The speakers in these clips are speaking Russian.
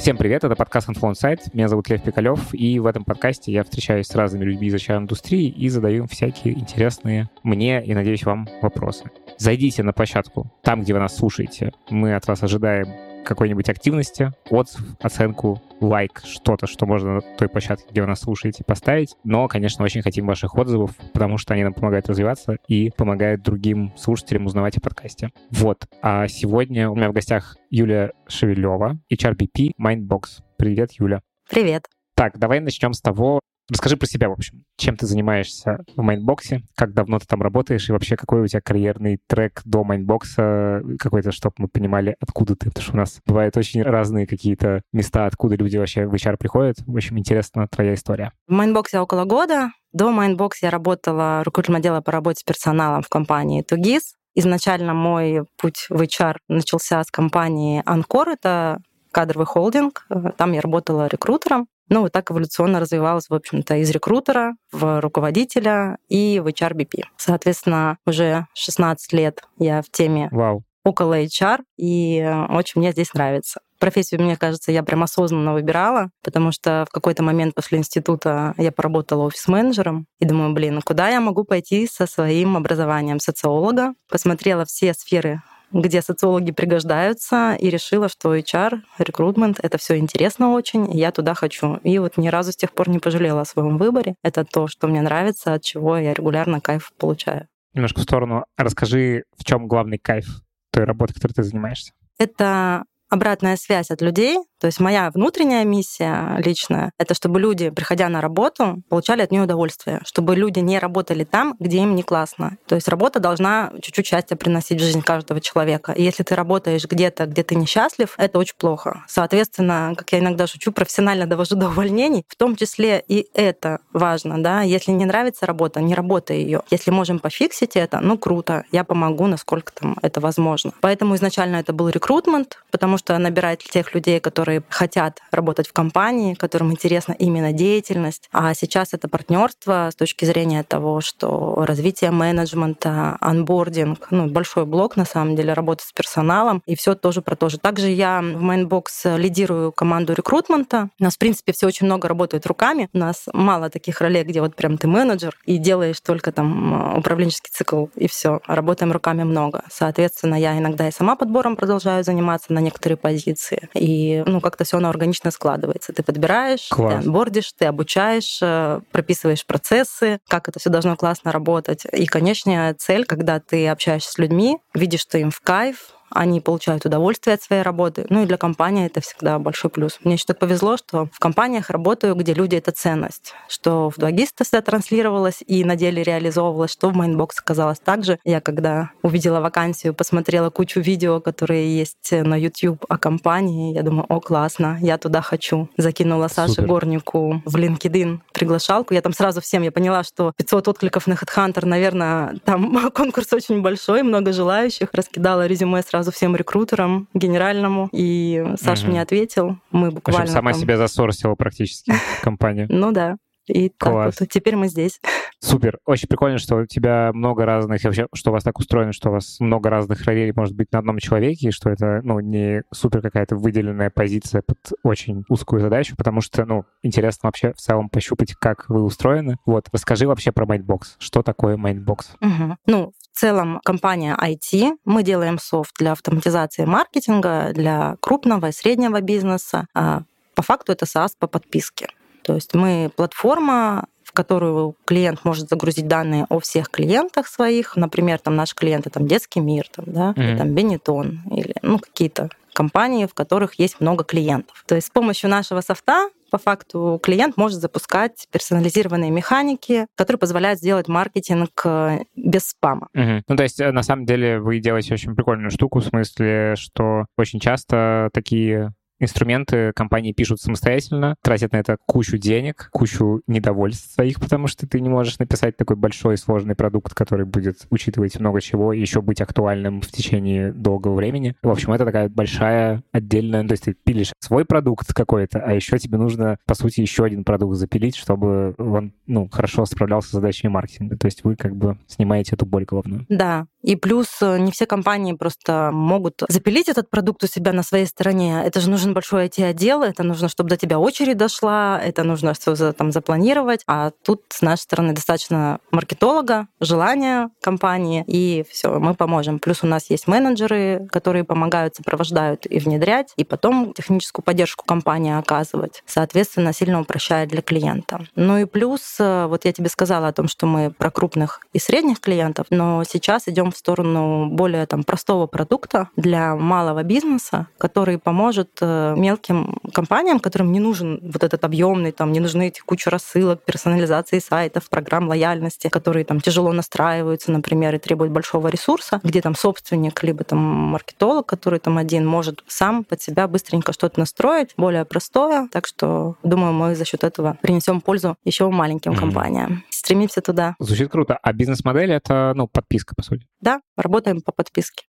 Всем привет, это подкаст Influence Сайт. Меня зовут Лев Пикалев, и в этом подкасте я встречаюсь с разными людьми из HR-индустрии и задаю им всякие интересные мне и, надеюсь, вам вопросы. Зайдите на площадку, там, где вы нас слушаете. Мы от вас ожидаем какой-нибудь активности, отзыв, оценку, лайк, что-то, что можно на той площадке, где вы нас слушаете, поставить. Но, конечно, очень хотим ваших отзывов, потому что они нам помогают развиваться и помогают другим слушателям узнавать о подкасте. Вот. А сегодня у меня в гостях Юлия Шевелева, HRBP Mindbox. Привет, Юля. Привет. Так, давай начнем с того, Расскажи про себя, в общем. Чем ты занимаешься в Mindbox е? Как давно ты там работаешь? И вообще, какой у тебя карьерный трек до Mindbox а? Какой-то, чтобы мы понимали, откуда ты. Потому что у нас бывают очень разные какие-то места, откуда люди вообще в HR приходят. В общем, интересна твоя история. В Mindbox е около года. До Mindbox а я работала руководителем отдела по работе с персоналом в компании 2GIS. Изначально мой путь в HR начался с компании Анкор. Это кадровый холдинг. Там я работала рекрутером. Ну, вот так эволюционно развивалась, в общем-то, из рекрутера в руководителя и в HRBP. Соответственно, уже 16 лет я в теме Вау. около HR, и очень мне здесь нравится. Профессию, мне кажется, я прям осознанно выбирала, потому что в какой-то момент после института я поработала офис-менеджером и думаю, блин, куда я могу пойти со своим образованием социолога? Посмотрела все сферы где социологи пригождаются, и решила, что HR, рекрутмент — это все интересно очень, и я туда хочу. И вот ни разу с тех пор не пожалела о своем выборе. Это то, что мне нравится, от чего я регулярно кайф получаю. Немножко в сторону. Расскажи, в чем главный кайф той работы, которой ты занимаешься? Это обратная связь от людей, то есть моя внутренняя миссия личная, это чтобы люди, приходя на работу, получали от нее удовольствие, чтобы люди не работали там, где им не классно. То есть работа должна чуть-чуть счастья приносить в жизнь каждого человека. И если ты работаешь где-то, где ты несчастлив, это очень плохо. Соответственно, как я иногда шучу, профессионально довожу до увольнений, в том числе и это важно, да. Если не нравится работа, не работай ее. Если можем пофиксить это, ну круто, я помогу, насколько там это возможно. Поэтому изначально это был рекрутмент, потому что набирать тех людей, которые хотят работать в компании, которым интересна именно деятельность. А сейчас это партнерство с точки зрения того, что развитие менеджмента, анбординг, ну, большой блок, на самом деле, работа с персоналом, и все тоже про то же. Также я в Mainbox лидирую команду рекрутмента. У нас, в принципе, все очень много работает руками. У нас мало таких ролей, где вот прям ты менеджер и делаешь только там управленческий цикл, и все. Работаем руками много. Соответственно, я иногда и сама подбором продолжаю заниматься на некоторые некоторые позиции. И ну, как-то все оно органично складывается. Ты подбираешь, Класс. ты onboard ишь, ты обучаешь, э, прописываешь процессы, как это все должно классно работать. И, конечно, цель, когда ты общаешься с людьми, видишь, что им в кайф, они получают удовольствие от своей работы. Ну и для компании это всегда большой плюс. Мне еще так повезло, что в компаниях работаю, где люди — это ценность. Что в 2GIS это транслировалось и на деле реализовывалось, что в Mindbox оказалось так же. Я когда увидела вакансию, посмотрела кучу видео, которые есть на YouTube о компании, я думаю, о, классно, я туда хочу. Закинула Саше Супер. Горнику в LinkedIn приглашалку. Я там сразу всем, я поняла, что 500 откликов на HeadHunter, наверное, там конкурс очень большой, много желающих. Раскидала резюме сразу сразу всем рекрутерам, генеральному, и Саша угу. мне ответил. Мы буквально... В общем, сама там... себя засорсила практически компанию. Ну да. И Класс. так вот, теперь мы здесь. Супер. Очень прикольно, что у тебя много разных, вообще, что у вас так устроено, что у вас много разных ролей может быть на одном человеке, и что это, ну, не супер какая-то выделенная позиция под очень узкую задачу, потому что, ну, интересно вообще в целом пощупать, как вы устроены. Вот, расскажи вообще про Mindbox. Что такое Mindbox? Угу. Ну, в целом компания IT. Мы делаем софт для автоматизации маркетинга, для крупного и среднего бизнеса. А по факту это SaaS по подписке. То есть мы платформа, в которую клиент может загрузить данные о всех клиентах своих. Например, там наш клиент это там детский мир, там, да, mm-hmm. или, там Бенетон, или ну, какие-то компании, в которых есть много клиентов. То есть с помощью нашего софта по факту клиент может запускать персонализированные механики, которые позволяют сделать маркетинг э, без спама. Угу. Ну, то есть, э, на самом деле, вы делаете очень прикольную штуку, в смысле, что очень часто такие инструменты компании пишут самостоятельно, тратят на это кучу денег, кучу недовольств своих, потому что ты не можешь написать такой большой сложный продукт, который будет учитывать много чего и еще быть актуальным в течение долгого времени. В общем, это такая большая отдельная... То есть ты пилишь свой продукт какой-то, а еще тебе нужно, по сути, еще один продукт запилить, чтобы он ну, хорошо справлялся с задачами маркетинга. То есть вы как бы снимаете эту боль головную. Да, и плюс э, не все компании просто могут запилить этот продукт у себя на своей стороне. Это же нужен нужен большой IT-отдел, это нужно, чтобы до тебя очередь дошла, это нужно все там запланировать. А тут с нашей стороны достаточно маркетолога, желания компании, и все, мы поможем. Плюс у нас есть менеджеры, которые помогают, сопровождают и внедрять, и потом техническую поддержку компании оказывать. Соответственно, сильно упрощает для клиента. Ну и плюс, э, вот я тебе сказала о том, что мы про крупных и средних клиентов, но сейчас идем в сторону более там простого продукта для малого бизнеса, который поможет э, мелким компаниям, которым не нужен вот этот объемный, там не нужны эти кучу рассылок, персонализации сайтов, программ лояльности, которые там тяжело настраиваются, например, и требуют большого ресурса, где там собственник либо там маркетолог, который там один может сам под себя быстренько что-то настроить, более простое. Так что, думаю, мы за счет этого принесем пользу еще маленьким mm-hmm. компаниям. Стремимся туда. Звучит круто. А бизнес-модель это, ну, подписка, по сути? Да, работаем по подписке.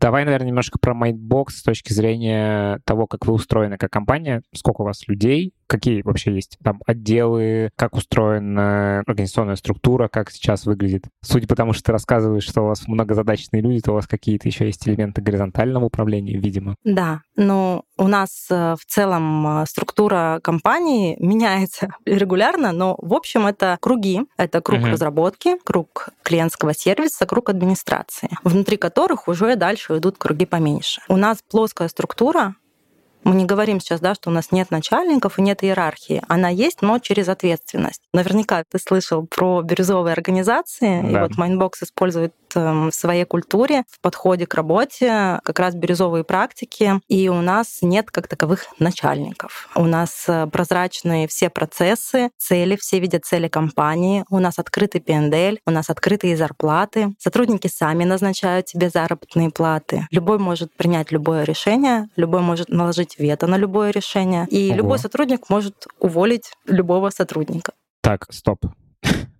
Давай, наверное, немножко про Mindbox с точки зрения того, как вы устроены как компания, сколько у вас людей, какие вообще есть там отделы, как устроена организационная структура, как сейчас выглядит. Судя по тому, что ты рассказываешь, что у вас многозадачные люди, то у вас какие-то еще есть элементы горизонтального управления, видимо. Да, но у нас э, в целом э, структура компании меняется регулярно, но в общем это круги. Это круг uh-huh. разработки, круг клиентского сервиса, круг администрации, внутри которых уже дальше идут круги поменьше. У нас плоская структура, мы не говорим сейчас, да, что у нас нет начальников и нет иерархии. Она есть, но через ответственность. Наверняка ты слышал про бирюзовые организации, да. и вот Mindbox использует в своей культуре, в подходе к работе как раз бирюзовые практики, и у нас нет как таковых начальников. У нас э, прозрачные все процессы, цели, все видят цели компании, у нас открытый PNL, у нас открытые зарплаты, сотрудники сами назначают себе заработные платы. Любой может принять любое решение, любой может наложить наложить вето на любое решение, и Ого. любой сотрудник может уволить любого сотрудника. Так, стоп.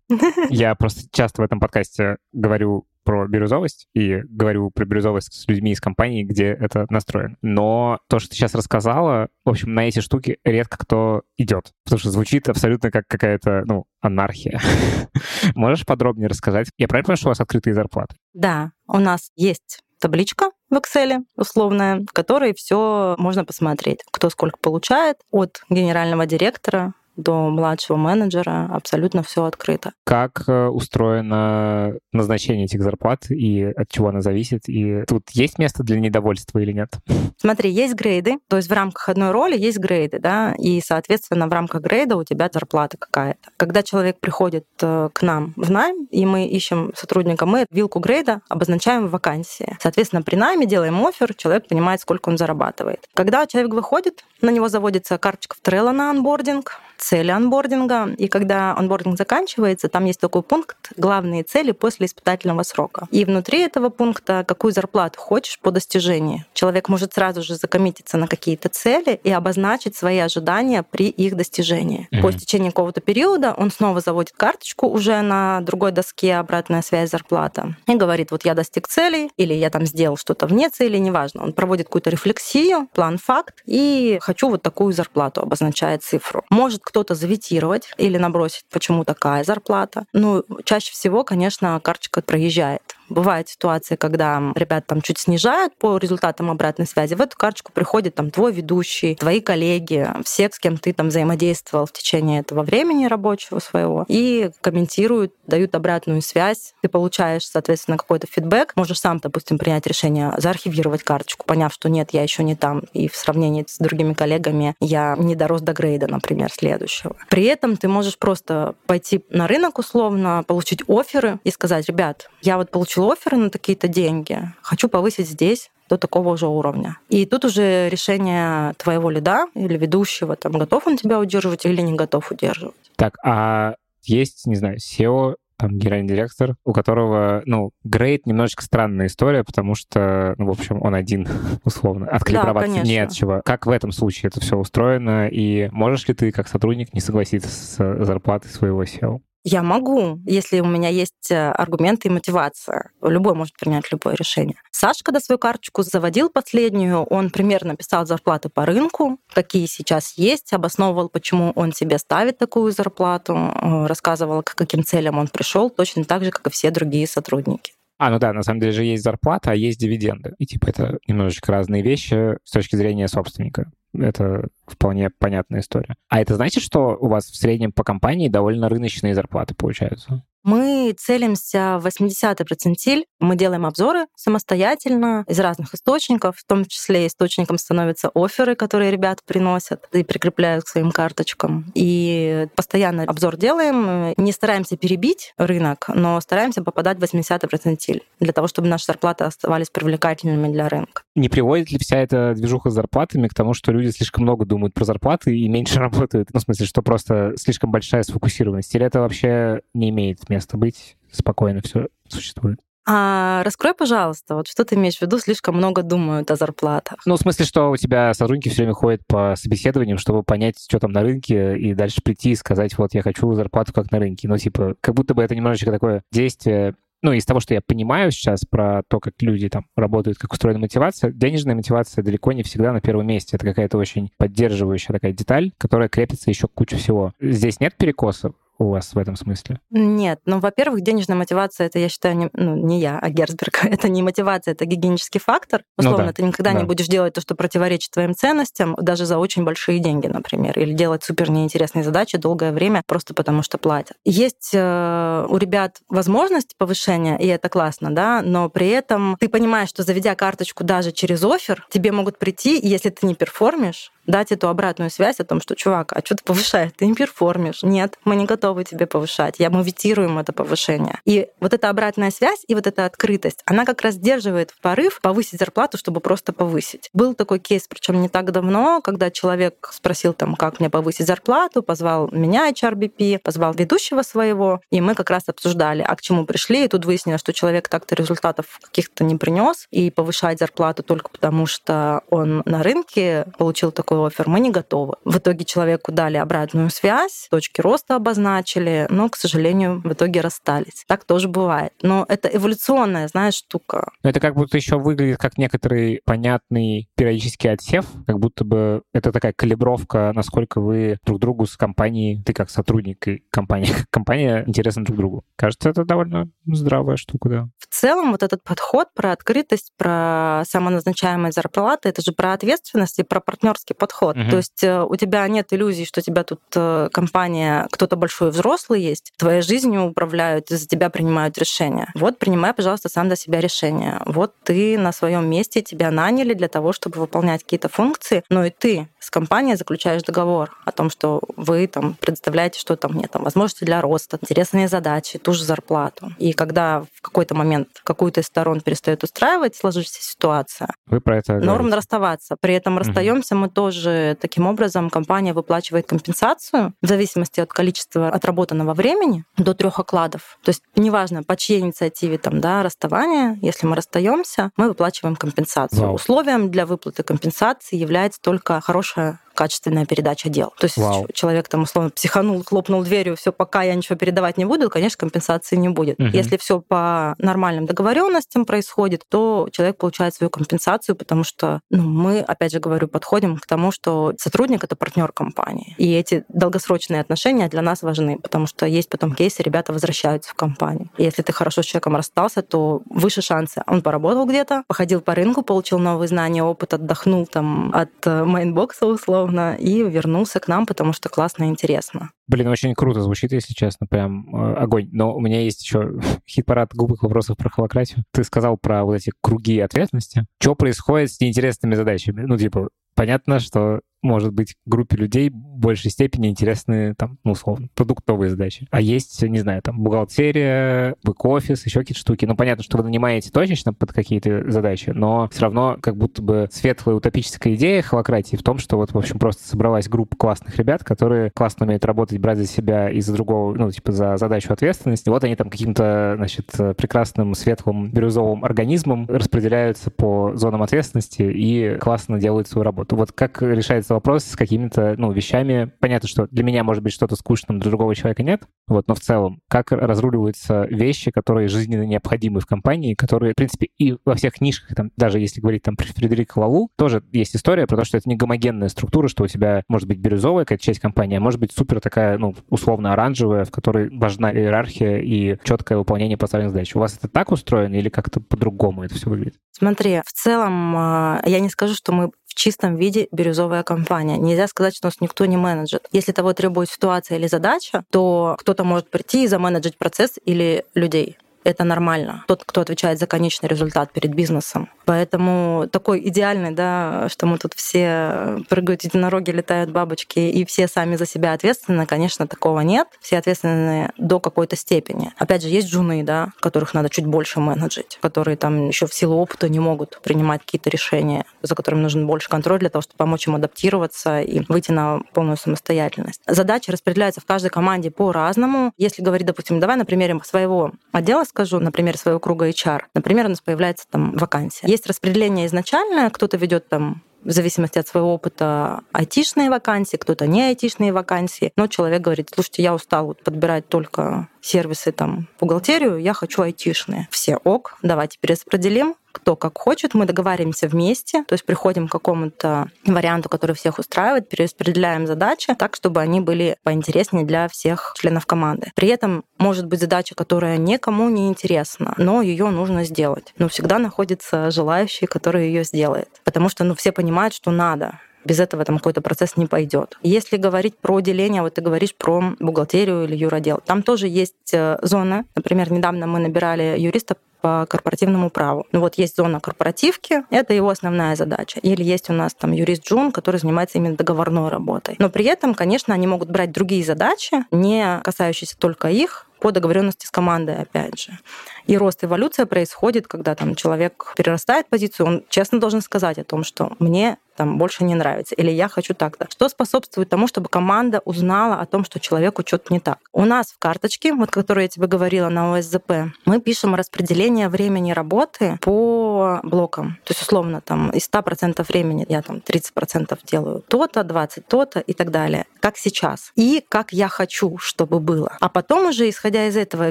Я просто часто в этом подкасте говорю про бирюзовость и говорю про бирюзовость с людьми из компании, где это настроено. Но то, что ты сейчас рассказала, в общем, на эти штуки редко кто идет, потому что звучит абсолютно как какая-то, ну, анархия. Можешь подробнее рассказать? Я правильно понимаю, что у вас открытые зарплаты? Да, у нас есть табличка в Excel условная, в которой все можно посмотреть, кто сколько получает от генерального директора до младшего менеджера абсолютно все открыто. Как э, устроено назначение этих зарплат и от чего она зависит? И тут есть место для недовольства или нет? Смотри, есть грейды, то есть в рамках одной роли есть грейды, да, и, соответственно, в рамках грейда у тебя зарплата какая-то. Когда человек приходит э, к нам в найм, и мы ищем сотрудника, мы вилку грейда обозначаем в вакансии. Соответственно, при найме делаем офер, человек понимает, сколько он зарабатывает. Когда человек выходит, на него заводится карточка в Trello на анбординг, цели анбординга. И когда анбординг заканчивается, там есть такой пункт «Главные цели после испытательного срока». И внутри этого пункта какую зарплату хочешь по достижении. Человек может сразу же закоммититься на какие-то цели и обозначить свои ожидания при их достижении. Mm-hmm. По истечении какого-то периода он снова заводит карточку уже на другой доске обратная связь зарплата и говорит, вот я достиг целей, или я там сделал что-то вне цели, неважно. Он проводит какую-то рефлексию, план факт, и хочу вот такую зарплату, обозначает цифру. Может кто-то заветировать или набросить, почему такая зарплата. Ну, чаще всего, конечно, карточка проезжает. Бывают ситуации, когда ребят там чуть снижают по результатам обратной связи. В эту карточку приходит там твой ведущий, твои коллеги, все, с кем ты там взаимодействовал в течение этого времени рабочего своего, и комментируют, дают обратную связь. Ты получаешь, соответственно, какой-то фидбэк. Можешь сам, допустим, принять решение заархивировать карточку, поняв, что нет, я еще не там, и в сравнении с другими коллегами я не дорос до грейда, например, следующего. При этом ты можешь просто пойти на рынок условно, получить оферы и сказать, ребят, я вот получил получил оферы на такие-то деньги, хочу повысить здесь до такого же уровня. И тут уже решение твоего лида или ведущего, там, готов он тебя удерживать или не готов удерживать. Так, а есть, не знаю, SEO, там, генеральный директор, у которого, ну, грейд немножечко странная история, потому что, ну, в общем, он один, условно. Откалиброваться да, не от чего. Как в этом случае это все устроено? И можешь ли ты, как сотрудник, не согласиться с зарплатой своего SEO? Я могу, если у меня есть э, аргументы и мотивация. Любой может принять любое решение. Саша, когда свою карточку заводил последнюю, он примерно писал зарплаты по рынку, какие сейчас есть, обосновывал, почему он себе ставит такую зарплату, э, рассказывал, к каким целям он пришел, точно так же, как и все другие сотрудники. А, ну да, на самом деле же есть зарплата, а есть дивиденды. И типа это немножечко разные вещи с точки зрения собственника. Это вполне понятная история. А это значит, что у вас в среднем по компании довольно рыночные зарплаты получаются? Мы целимся в 80-й процентиль. Мы делаем обзоры самостоятельно из разных источников, в том числе источником становятся оферы, которые ребята приносят и прикрепляют к своим карточкам. И постоянно обзор делаем, не стараемся перебить рынок, но стараемся попадать в 80-й процентиль для того, чтобы наши зарплаты оставались привлекательными для рынка. Не приводит ли вся эта движуха с зарплатами к тому, что люди слишком много думают про зарплаты и меньше работают? Ну, в смысле, что просто слишком большая сфокусированность? Или это вообще не имеет место быть, спокойно все существует. А раскрой, пожалуйста, вот что ты имеешь в виду, слишком много думают о зарплатах? Ну, в смысле, что у тебя сотрудники все время ходят по собеседованиям, чтобы понять, что там на рынке, и дальше прийти и сказать, вот, я хочу зарплату как на рынке. Ну, типа, как будто бы это немножечко такое действие ну, из того, что я понимаю сейчас про то, как люди там работают, как устроена мотивация, денежная мотивация далеко не всегда на первом месте. Это какая-то очень поддерживающая такая деталь, которая крепится еще к куче всего. Здесь нет перекосов? У вас в этом смысле? Нет. Ну, во-первых, денежная мотивация, это, я считаю, не, ну, не я, а Герцберг. это не мотивация, это гигиенический фактор. Условно, ну, да. ты никогда да. не будешь делать то, что противоречит твоим ценностям, даже за очень большие деньги, например, или делать супер неинтересные задачи долгое время просто потому, что платят. Есть э, у ребят возможность повышения, и это классно, да, но при этом ты понимаешь, что заведя карточку даже через офер, тебе могут прийти, и если ты не перформишь, дать эту обратную связь о том, что, чувак, а что ты повышаешь? Ты не перформишь. Нет, мы не готовы тебе повышать. Я, мы витируем это повышение. И вот эта обратная связь и вот эта открытость, она как раз сдерживает порыв повысить зарплату, чтобы просто повысить. Был такой кейс, причем не так давно, когда человек спросил там, как мне повысить зарплату, позвал меня, HRBP, позвал ведущего своего, и мы как раз обсуждали, а к чему пришли, и тут выяснилось, что человек так-то результатов каких-то не принес, и повышать зарплату только потому, что он на рынке получил такой офер, мы не готовы. В итоге человеку дали обратную связь, точки роста обозначили, но, к сожалению, в итоге расстались. Так тоже бывает. Но это эволюционная, знаешь, штука. Но это как будто еще выглядит как некоторый понятный периодический отсев, как будто бы это такая калибровка, насколько вы друг другу с компанией, ты как сотрудник и компания, компания интересна друг другу. Кажется, это довольно здравая штука, да. В целом вот этот подход про открытость, про самоназначаемые зарплаты, это же про ответственность и про партнерский подход. Угу. То есть э, у тебя нет иллюзий, что у тебя тут э, компания, кто-то большой взрослый есть, твоей жизнью управляют, за тебя принимают решения. Вот принимай, пожалуйста, сам для себя решение. Вот ты на своем месте, тебя наняли для того, чтобы выполнять какие-то функции, но и ты с компанией заключаешь договор о том, что вы там предоставляете что там нет, там возможности для роста, интересные задачи, ту же зарплату. И когда в какой-то момент какую-то из сторон перестает устраивать сложившаяся ситуация, вы про это норм говорите. расставаться. При этом расстаемся угу. мы тоже также таким образом компания выплачивает компенсацию в зависимости от количества отработанного времени до трех окладов. То есть неважно, по чьей инициативе там, да, расставание, если мы расстаемся, мы выплачиваем компенсацию. Вау. Условием для выплаты компенсации является только хорошая качественная передача дел. То есть Вау. человек там условно психанул, хлопнул дверью, все, пока я ничего передавать не буду, конечно, компенсации не будет. Угу. Если все по нормальным договоренностям происходит, то человек получает свою компенсацию, потому что ну, мы, опять же говорю, подходим к тому, что сотрудник это партнер компании. И эти долгосрочные отношения для нас важны, потому что есть потом кейсы, ребята возвращаются в компанию. И если ты хорошо с человеком расстался, то выше шансы. Он поработал где-то, походил по рынку, получил новые знания, опыт, отдохнул там от э, Mindbox а условно, условно, и вернулся к нам, потому что классно и интересно. Блин, очень круто звучит, если честно, прям э, огонь. Но у меня есть еще хит-парад глупых вопросов про холократию. Ты сказал про вот эти круги ответственности. Что происходит с неинтересными задачами? Ну, типа, понятно, что может быть, группе людей в большей степени интересны, там, ну, условно, продуктовые задачи. А есть, не знаю, там, бухгалтерия, бэк-офис, еще какие-то штуки. Ну, понятно, что вы нанимаете точечно под какие-то задачи, но все равно как будто бы светлая утопическая идея холократии в том, что вот, в общем, просто собралась группа классных ребят, которые классно умеют работать, брать за себя и за другого, ну, типа, за задачу ответственности. И вот они там каким-то, значит, прекрасным светлым бирюзовым организмом распределяются по зонам ответственности и классно делают свою работу. Вот как решается часто вопрос с какими-то, ну, вещами. Понятно, что для меня может быть что-то скучным, для другого человека нет. Вот, но в целом, как разруливаются вещи, которые жизненно необходимы в компании, которые, в принципе, и во всех нишах, там, даже если говорить там про Фредерика Лалу, тоже есть история про то, что это не гомогенная структура, что у тебя может быть бирюзовая какая-то часть компании, а может быть супер такая, ну, условно оранжевая, в которой важна иерархия и четкое выполнение поставленных задач. У вас это так устроено или как-то по-другому это все выглядит? Смотри, в целом а, я не скажу, что мы в чистом виде бирюзовая компания. Нельзя сказать, что нас никто не менеджет. Если того требует ситуация или задача, то кто-то может прийти и заменеджить процесс или людей это нормально. Тот, кто отвечает за конечный результат перед бизнесом. Поэтому такой идеальный, да, что мы тут все прыгают единороги, летают бабочки, и все сами за себя ответственны, конечно, такого нет. Все ответственны до какой-то степени. Опять же, есть джуны, да, которых надо чуть больше менеджить, которые там еще в силу опыта не могут принимать какие-то решения, за которыми нужен больше контроль для того, чтобы помочь им адаптироваться и выйти на полную самостоятельность. Задачи распределяются в каждой команде по-разному. Если говорить, допустим, давай на примере своего отдела скажу, на примере своего круга HR. Например, у нас появляется там вакансия. Есть распределение изначальное, кто-то ведет там в зависимости от своего опыта айтишные вакансии, кто-то не айтишные вакансии. Но человек говорит, слушайте, я устал подбирать только сервисы, там, бухгалтерию, я хочу айтишные. Все ок, давайте перераспределим кто как хочет, мы договариваемся вместе, то есть приходим к какому-то варианту, который всех устраивает, перераспределяем задачи так, чтобы они были поинтереснее для всех членов команды. При этом может быть задача, которая никому не интересна, но ее нужно сделать. Но всегда находится желающий, который ее сделает. Потому что ну, все понимают, что надо без этого там какой-то процесс не пойдет. Если говорить про деление, вот ты говоришь про бухгалтерию или юродел, там тоже есть э, зоны. Например, недавно мы набирали юриста по корпоративному праву. Ну вот есть зона корпоративки, это его основная задача. Или есть у нас там юрист Джун, который занимается именно договорной работой. Но при этом, конечно, они могут брать другие задачи, не касающиеся только их, по договоренности с командой, опять же. И рост эволюция происходит, когда там человек перерастает позицию, он честно должен сказать о том, что мне там больше не нравится, или я хочу так-то. Что способствует тому, чтобы команда узнала о том, что человеку что-то не так? У нас в карточке, вот которую я тебе говорила на ОСЗП, мы пишем распределение времени работы по блокам. То есть, условно, там из 100% времени я там 30% делаю то-то, 20 то-то и так далее. Как сейчас. И как я хочу, чтобы было. А потом уже, исходя из этого,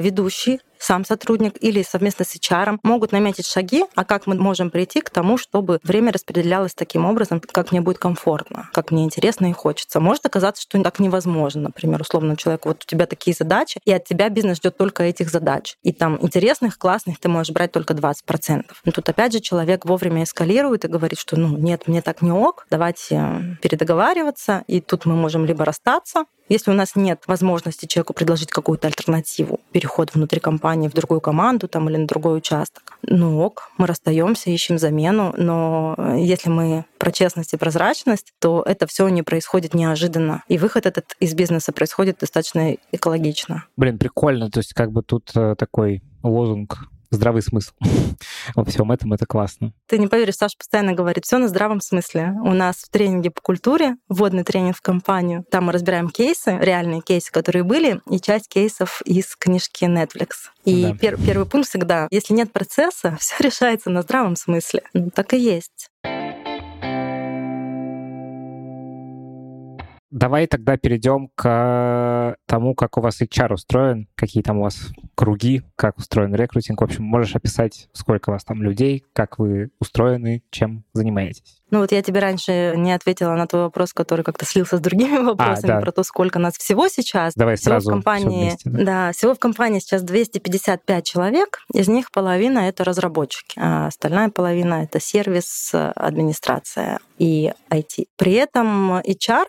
ведущий сам сотрудник или совместно с HR могут наметить шаги, а как мы можем прийти к тому, чтобы время распределялось таким образом, как мне будет комфортно, как мне интересно и хочется. Может оказаться, что так невозможно. Например, условно человек, вот у тебя такие задачи, и от тебя бизнес ждет только этих задач. И там интересных, классных ты можешь брать только 20%. Но тут опять же человек вовремя эскалирует и говорит, что ну нет, мне так не ок, давайте передоговариваться, и тут мы можем либо расстаться, если у нас нет возможности человеку предложить какую-то альтернативу, переход внутри компании в другую команду там, или на другой участок, ну ок, мы расстаемся, ищем замену, но если мы про честность и прозрачность, то это все не происходит неожиданно. И выход этот из бизнеса происходит достаточно экологично. Блин, прикольно. То есть как бы тут э, такой лозунг здравый смысл. Во всем этом это классно. Ты не поверишь, Саша постоянно говорит, все на здравом смысле. У нас в тренинге по культуре, вводный тренинг в компанию, там мы разбираем кейсы, реальные кейсы, которые были, и часть кейсов из книжки Netflix. И да. пер- первый пункт всегда, если нет процесса, все решается на здравом смысле. Ну, так и есть. Давай тогда перейдем к тому, как у вас HR устроен, какие там у вас круги, как устроен рекрутинг. В общем, можешь описать, сколько у вас там людей, как вы устроены, чем занимаетесь. Ну вот я тебе раньше не ответила на твой вопрос, который как-то слился с другими вопросами а, да. про то, сколько нас всего сейчас. Давай всего сразу в компании, вместе, да? да, всего в компании сейчас 255 человек, из них половина это разработчики, а остальная половина это сервис, администрация и IT. При этом HR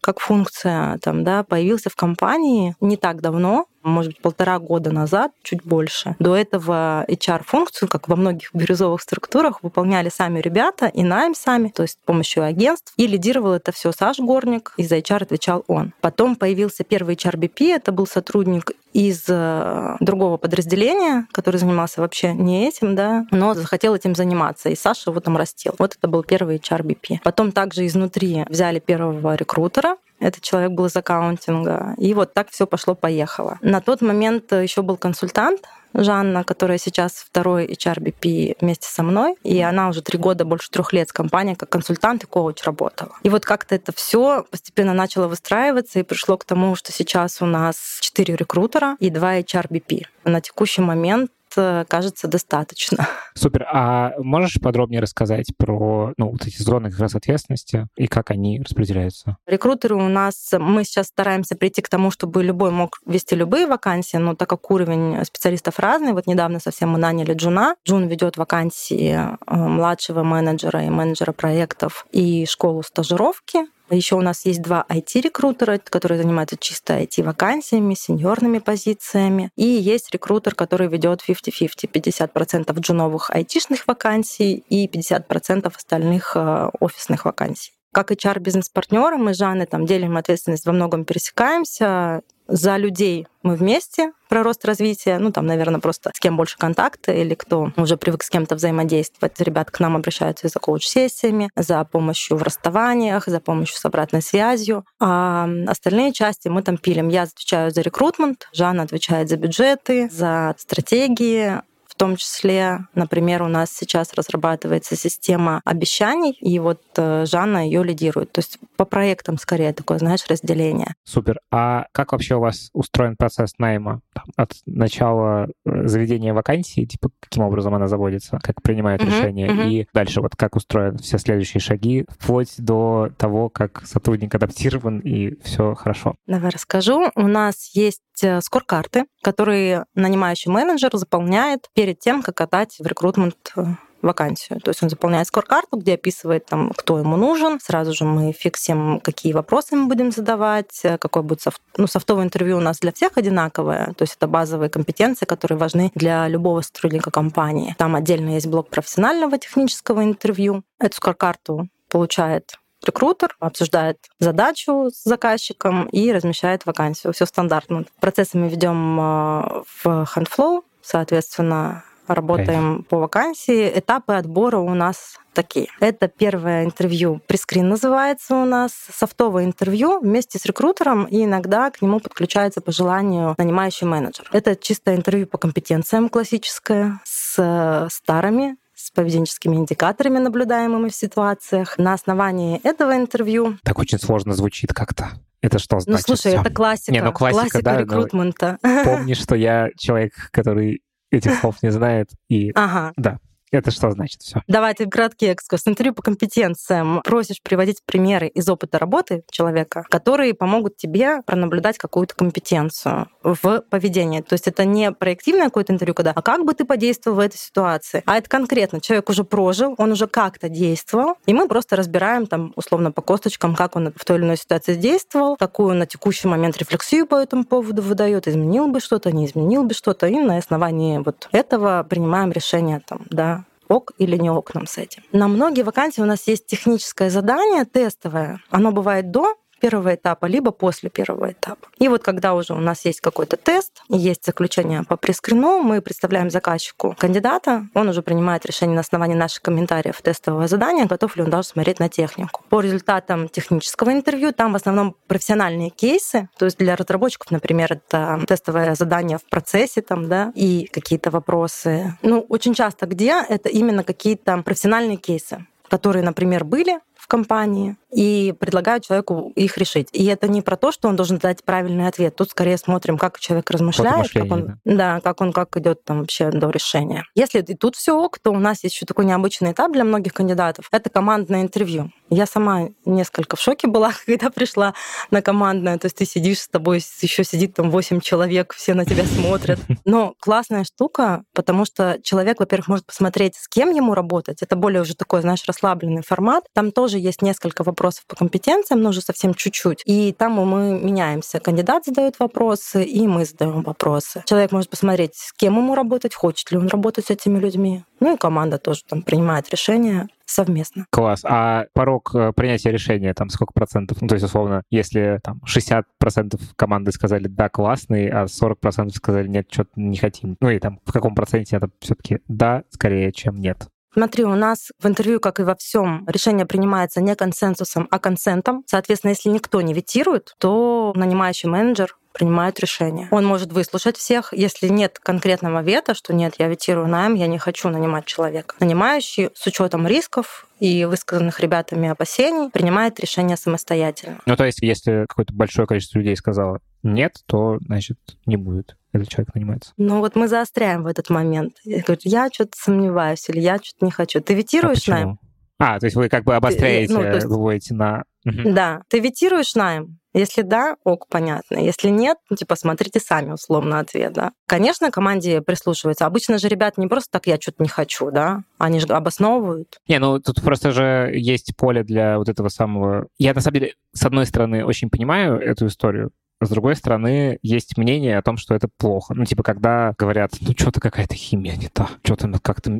как функция там, да, появился в компании не так давно, может быть, полтора года назад, чуть больше. До этого HR-функцию, как во многих бирюзовых структурах, выполняли сами ребята и найм сами, то есть с помощью агентств. И лидировал это все Саш Горник, и за HR отвечал он. Потом появился первый HRBP, это был сотрудник из э, другого подразделения, который занимался вообще не этим, да, но захотел этим заниматься, и Саша его там растил. Вот это был первый HRBP. Потом также изнутри взяли первого рекрутера, Этот человек был из аккаунтинга. И вот так все пошло-поехало. На тот момент еще был консультант, Жанна, которая сейчас второй HRBP вместе со мной, и она уже три года, больше трех лет с компанией как консультант и коуч работала. И вот как-то это все постепенно начало выстраиваться и пришло к тому, что сейчас у нас четыре рекрутера и два HRBP. На текущий момент Э, кажется, достаточно. Супер. А можешь подробнее рассказать про ну, вот эти зоны как раз ответственности и как они распределяются? Рекрутеры у нас, мы сейчас стараемся прийти к тому, чтобы любой мог вести любые вакансии, но так как уровень специалистов разный, вот недавно совсем мы наняли Джуна. Джун ведет вакансии э, младшего менеджера и менеджера проектов и школу стажировки. Еще у нас есть два IT-рекрутера, которые занимаются чисто IT-вакансиями, сеньорными позициями. И есть рекрутер, который ведет 50-50, 50% джуновых IT-шных вакансий и 50% остальных э, офисных вакансий. Как HR-бизнес-партнеры мы с Жанной там делим ответственность, во многом пересекаемся за людей мы вместе про рост развития, ну там, наверное, просто с кем больше контакта или кто уже привык с кем-то взаимодействовать. Ребята к нам обращаются за коуч-сессиями, за помощью в расставаниях, за помощью с обратной связью. А остальные части мы там пилим. Я отвечаю за рекрутмент, Жанна отвечает за бюджеты, за стратегии, том числе, например, у нас сейчас разрабатывается система обещаний, и вот э, Жанна ее лидирует. То есть по проектам скорее такое, знаешь, разделение. Супер. А как вообще у вас устроен процесс найма? Там, от начала э, заведения вакансии, типа каким образом она заводится, как принимают uh-huh, решения, uh-huh. и дальше вот как устроены все следующие шаги, вплоть до того, как сотрудник адаптирован и все хорошо. Давай расскажу. У нас есть э, скор-карты, которые нанимающий менеджер заполняет перед тем, как отдать в рекрутмент э, вакансию. То есть он заполняет скор-карту, где описывает, там, кто ему нужен. Сразу же мы фиксим, какие вопросы мы будем задавать, э, какой будет софт... Ну, софтовое интервью у нас для всех одинаковое. То есть это базовые компетенции, которые важны для любого сотрудника компании. Там отдельно есть блок профессионального технического интервью. Эту скор-карту получает рекрутер, обсуждает задачу с заказчиком и размещает вакансию. Все стандартно. Процессы мы ведем э, в HandFlow, соответственно, работаем okay. по вакансии. Этапы отбора у нас такие. Это первое интервью, прескрин называется у нас, софтовое интервью вместе с рекрутером, и иногда к нему подключается по желанию нанимающий менеджер. Это чисто интервью по компетенциям классическое с старыми с поведенческими индикаторами, наблюдаемыми в ситуациях. На основании этого интервью... Так очень сложно звучит как-то. Это что ну, значит? Ну, слушай, Всё? это классика. Не, ну классика, классика да, рекрутмента. Помни, что я человек, который этих слов не знает. И ага. да, это что значит все? Давайте краткий экскурс. Интервью по компетенциям. Просишь приводить примеры из опыта работы человека, которые помогут тебе пронаблюдать какую-то компетенцию в поведении. То есть это не проективное какое-то интервью, когда «а как бы ты подействовал в этой ситуации?» А это конкретно. Человек уже прожил, он уже как-то действовал, и мы просто разбираем там условно по косточкам, как он в той или иной ситуации действовал, какую на текущий момент рефлексию по этому поводу выдает, изменил бы что-то, не изменил бы что-то, и на основании вот этого принимаем решение там, да, ок или не ок нам с этим. На многие вакансии у нас есть техническое задание тестовое. Оно бывает до первого этапа, либо после первого этапа. И вот когда уже у нас есть какой-то тест, есть заключение по прескрину, мы представляем заказчику кандидата, он уже принимает решение на основании наших комментариев тестового задания, готов ли он даже смотреть на технику. По результатам технического интервью там в основном профессиональные кейсы, то есть для разработчиков, например, это тестовое задание в процессе там, да, и какие-то вопросы. Ну, очень часто где это именно какие-то профессиональные кейсы которые, например, были компании и предлагают человеку их решить. И это не про то, что он должен дать правильный ответ. Тут скорее смотрим, как человек размышляет, как он, да. да, как он как идет там вообще до решения. Если и тут все ок, то у нас есть еще такой необычный этап для многих кандидатов. Это командное интервью. Я сама несколько в шоке была, когда пришла на командное. То есть ты сидишь с тобой, еще сидит там 8 человек, все на тебя смотрят. Но классная штука, потому что человек, во-первых, может посмотреть, с кем ему работать. Это более уже такой, знаешь, расслабленный формат. Там тоже есть несколько вопросов по компетенциям, но уже совсем чуть-чуть. И там мы меняемся. Кандидат задает вопросы, и мы задаем вопросы. Человек может посмотреть, с кем ему работать, хочет ли он работать с этими людьми. Ну и команда тоже там принимает решение совместно. Класс. А порог э, принятия решения там сколько процентов? Ну, то есть, условно, если там 60 процентов команды сказали «да, классный», а 40 процентов сказали «нет, что-то не хотим». Ну и там в каком проценте это все таки «да» скорее, чем «нет»? Смотри, у нас в интервью, как и во всем, решение принимается не консенсусом, а консентом. Соответственно, если никто не ветирует, то нанимающий менеджер принимает решение. Он может выслушать всех. Если нет конкретного вета, что нет, я ветирую найм, я не хочу нанимать человека. Нанимающий с учетом рисков и высказанных ребятами опасений принимает решение самостоятельно. Ну, то есть, если какое-то большое количество людей сказало нет, то, значит, не будет этот человек нанимается. Ну вот мы заостряем в этот момент. Я говорю, я что-то сомневаюсь или я что-то не хочу. Ты ветируешь а найм? А, то есть вы как бы обостряете, ну, есть... выводите на... Да. Ты ветируешь найм? Если да, ок, понятно. Если нет, ну, типа, смотрите сами условно ответ, да. Конечно, команде прислушиваются. Обычно же ребят не просто так, я что-то не хочу, да. Они же обосновывают. Не, ну тут просто же есть поле для вот этого самого... Я, на самом деле, с одной стороны, очень понимаю эту историю, с другой стороны, есть мнение о том, что это плохо. Ну, типа, когда говорят, ну, что-то какая-то химия не та, что-то как-то...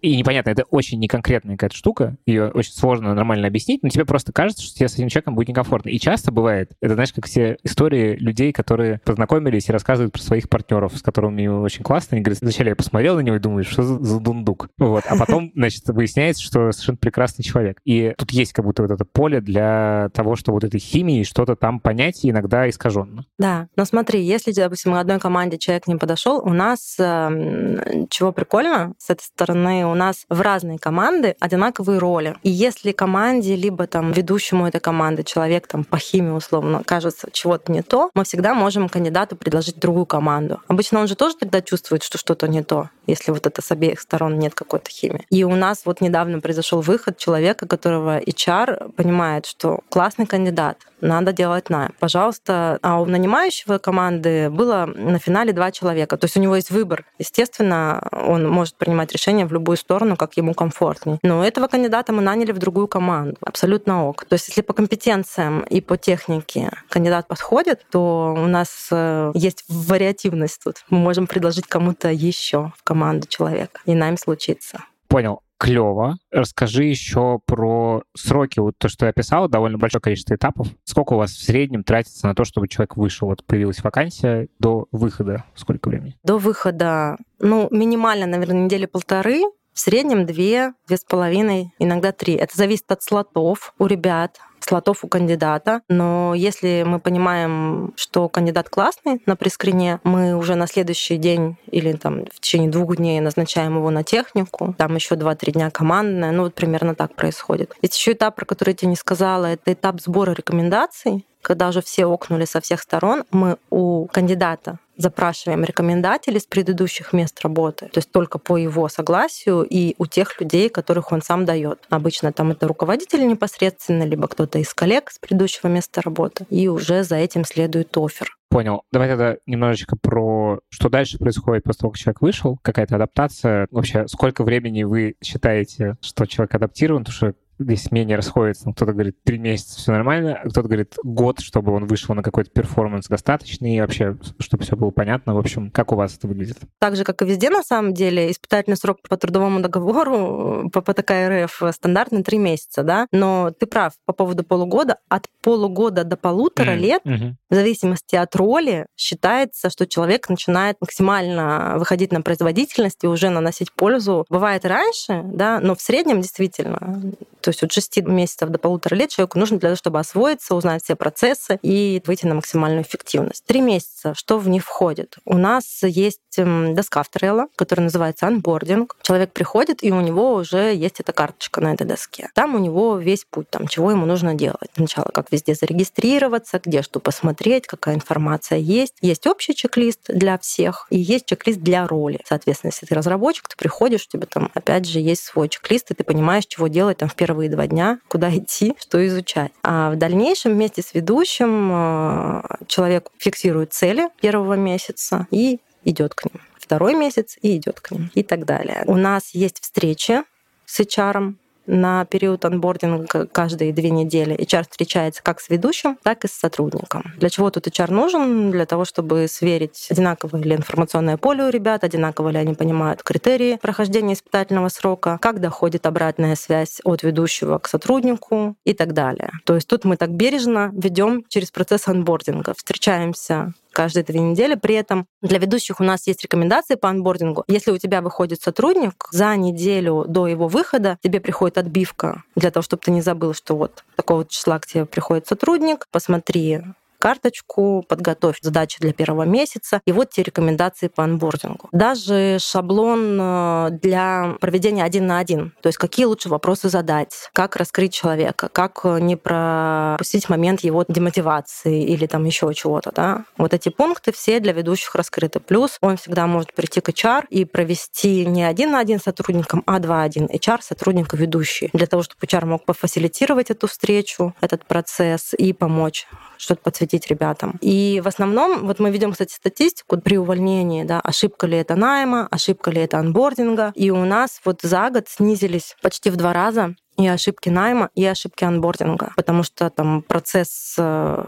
И непонятно, это очень неконкретная какая-то штука, ее очень сложно нормально объяснить, но тебе просто кажется, что тебе с этим человеком будет некомфортно. И часто бывает, это, знаешь, как все истории людей, которые познакомились и рассказывают про своих партнеров, с которыми очень классно, они говорят, вначале я посмотрел на него и думаю, что за, за дундук. Вот. А потом, значит, выясняется, что совершенно прекрасный человек. И тут есть как будто вот это поле для того, что вот этой химии что-то там понять и иногда искажать искаженно. Да, но смотри, если, допустим, одной команде человек не подошел, у нас э, чего прикольно с этой стороны, у нас в разные команды одинаковые роли. И если команде, либо там ведущему этой команды человек там по химии условно кажется чего-то не то, мы всегда можем кандидату предложить другую команду. Обычно он же тоже тогда чувствует, что что-то не то, если вот это с обеих сторон нет какой-то химии. И у нас вот недавно произошел выход человека, которого HR понимает, что классный кандидат, надо делать найм. Пожалуйста, а у нанимающего команды было на финале два человека. То есть у него есть выбор. Естественно, он может принимать решение в любую сторону, как ему комфортнее. Но этого кандидата мы наняли в другую команду. Абсолютно ок. То есть если по компетенциям и по технике кандидат подходит, то у нас э, есть вариативность тут. Мы можем предложить кому-то еще в команду человека. И найм случится. Понял клево. Расскажи еще про сроки. Вот то, что я описал, довольно большое количество этапов. Сколько у вас в среднем тратится на то, чтобы человек вышел? Вот появилась вакансия до выхода. Сколько времени? До выхода, ну, минимально, наверное, недели полторы. В среднем две, две с половиной, иногда три. Это зависит от слотов у ребят, слотов у кандидата. Но если мы понимаем, что кандидат классный на прескрине, мы уже на следующий день или там в течение двух дней назначаем его на технику. Там еще два-три дня командная. Ну, вот примерно так происходит. Есть еще этап, про который я тебе не сказала, это этап сбора рекомендаций когда уже все окнули со всех сторон, мы у кандидата запрашиваем рекомендателей с предыдущих мест работы, то есть только по его согласию и у тех людей, которых он сам дает. Обычно там это руководитель непосредственно, либо кто-то из коллег с предыдущего места работы, и уже за этим следует офер. Понял. Давай тогда немножечко про что дальше происходит после того, как человек вышел, какая-то адаптация. Вообще, сколько времени вы считаете, что человек адаптирован? Потому что здесь мнения расходятся. Кто-то говорит, три месяца все нормально, а кто-то говорит, год, чтобы он вышел на какой-то перформанс достаточный, и вообще, чтобы все было понятно. В общем, как у вас это выглядит? Так же, как и везде, на самом деле, испытательный срок по трудовому договору по, по ПТК РФ стандартный три месяца, да? Но ты прав по поводу полугода. От полугода до полутора mm-hmm. лет, mm-hmm. в зависимости от роли, считается, что человек начинает максимально выходить на производительность и уже наносить пользу. Бывает раньше, да, но в среднем действительно то есть от 6 месяцев до полутора лет человеку нужно для того, чтобы освоиться, узнать все процессы и выйти на максимальную эффективность. Три месяца. Что в них входит? У нас есть эм, доска в Trello, которая называется анбординг. Человек приходит, и у него уже есть эта карточка на этой доске. Там у него весь путь, там, чего ему нужно делать. Сначала, как везде зарегистрироваться, где что посмотреть, какая информация есть. Есть общий чек-лист для всех, и есть чек-лист для роли. Соответственно, если ты разработчик, ты приходишь, у тебя там, опять же, есть свой чек-лист, и ты понимаешь, чего делать там в первый первые два дня, куда идти, что изучать. А в дальнейшем вместе с ведущим э, человек фиксирует цели первого месяца и идет к ним. Второй месяц и идет к ним и так далее. У нас есть встречи с HR, на период анбординга каждые две недели HR встречается как с ведущим, так и с сотрудником. Для чего тут HR нужен? Для того, чтобы сверить, одинаковое ли информационное поле у ребят, одинаково ли они понимают критерии прохождения испытательного срока, как доходит обратная связь от ведущего к сотруднику и так далее. То есть тут мы так бережно ведем через процесс анбординга. Встречаемся каждые две недели. При этом для ведущих у нас есть рекомендации по анбордингу. Если у тебя выходит сотрудник, за неделю до его выхода тебе приходит отбивка для того, чтобы ты не забыл, что вот такого числа к тебе приходит сотрудник, посмотри карточку, подготовь задачи для первого месяца, и вот те рекомендации по анбордингу. Даже шаблон э, для проведения один на один, то есть какие лучше вопросы задать, как раскрыть человека, как э, не пропустить момент его демотивации или там еще чего-то, да. Вот эти пункты все для ведущих раскрыты. Плюс он всегда может прийти к HR и провести не один на один с сотрудником, а два-один HR сотрудник ведущий, для того, чтобы HR мог пофасилитировать эту встречу, этот процесс и помочь что-то подсветить ребятам. И в основном, вот мы ведем, кстати, статистику при увольнении, да, ошибка ли это найма, ошибка ли это анбординга. И у нас вот за год снизились почти в два раза и ошибки найма, и ошибки анбординга, потому что там процесс э,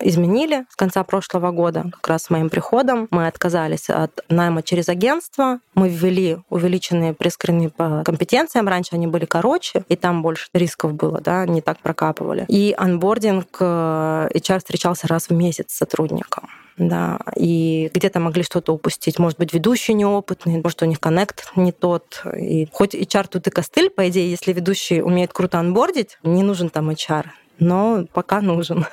изменили с конца прошлого года, как раз с моим приходом. Мы отказались от найма через агентство, мы ввели увеличенные прескрины по компетенциям, раньше они были короче, и там больше рисков было, да, не так прокапывали. И анбординг HR э, встречался раз в месяц с сотрудником да, и где-то могли что-то упустить. Может быть, ведущий неопытный, может, у них коннект не тот. И хоть HR тут и костыль, по идее, если ведущий умеет круто анбордить, не нужен там HR, но пока нужен.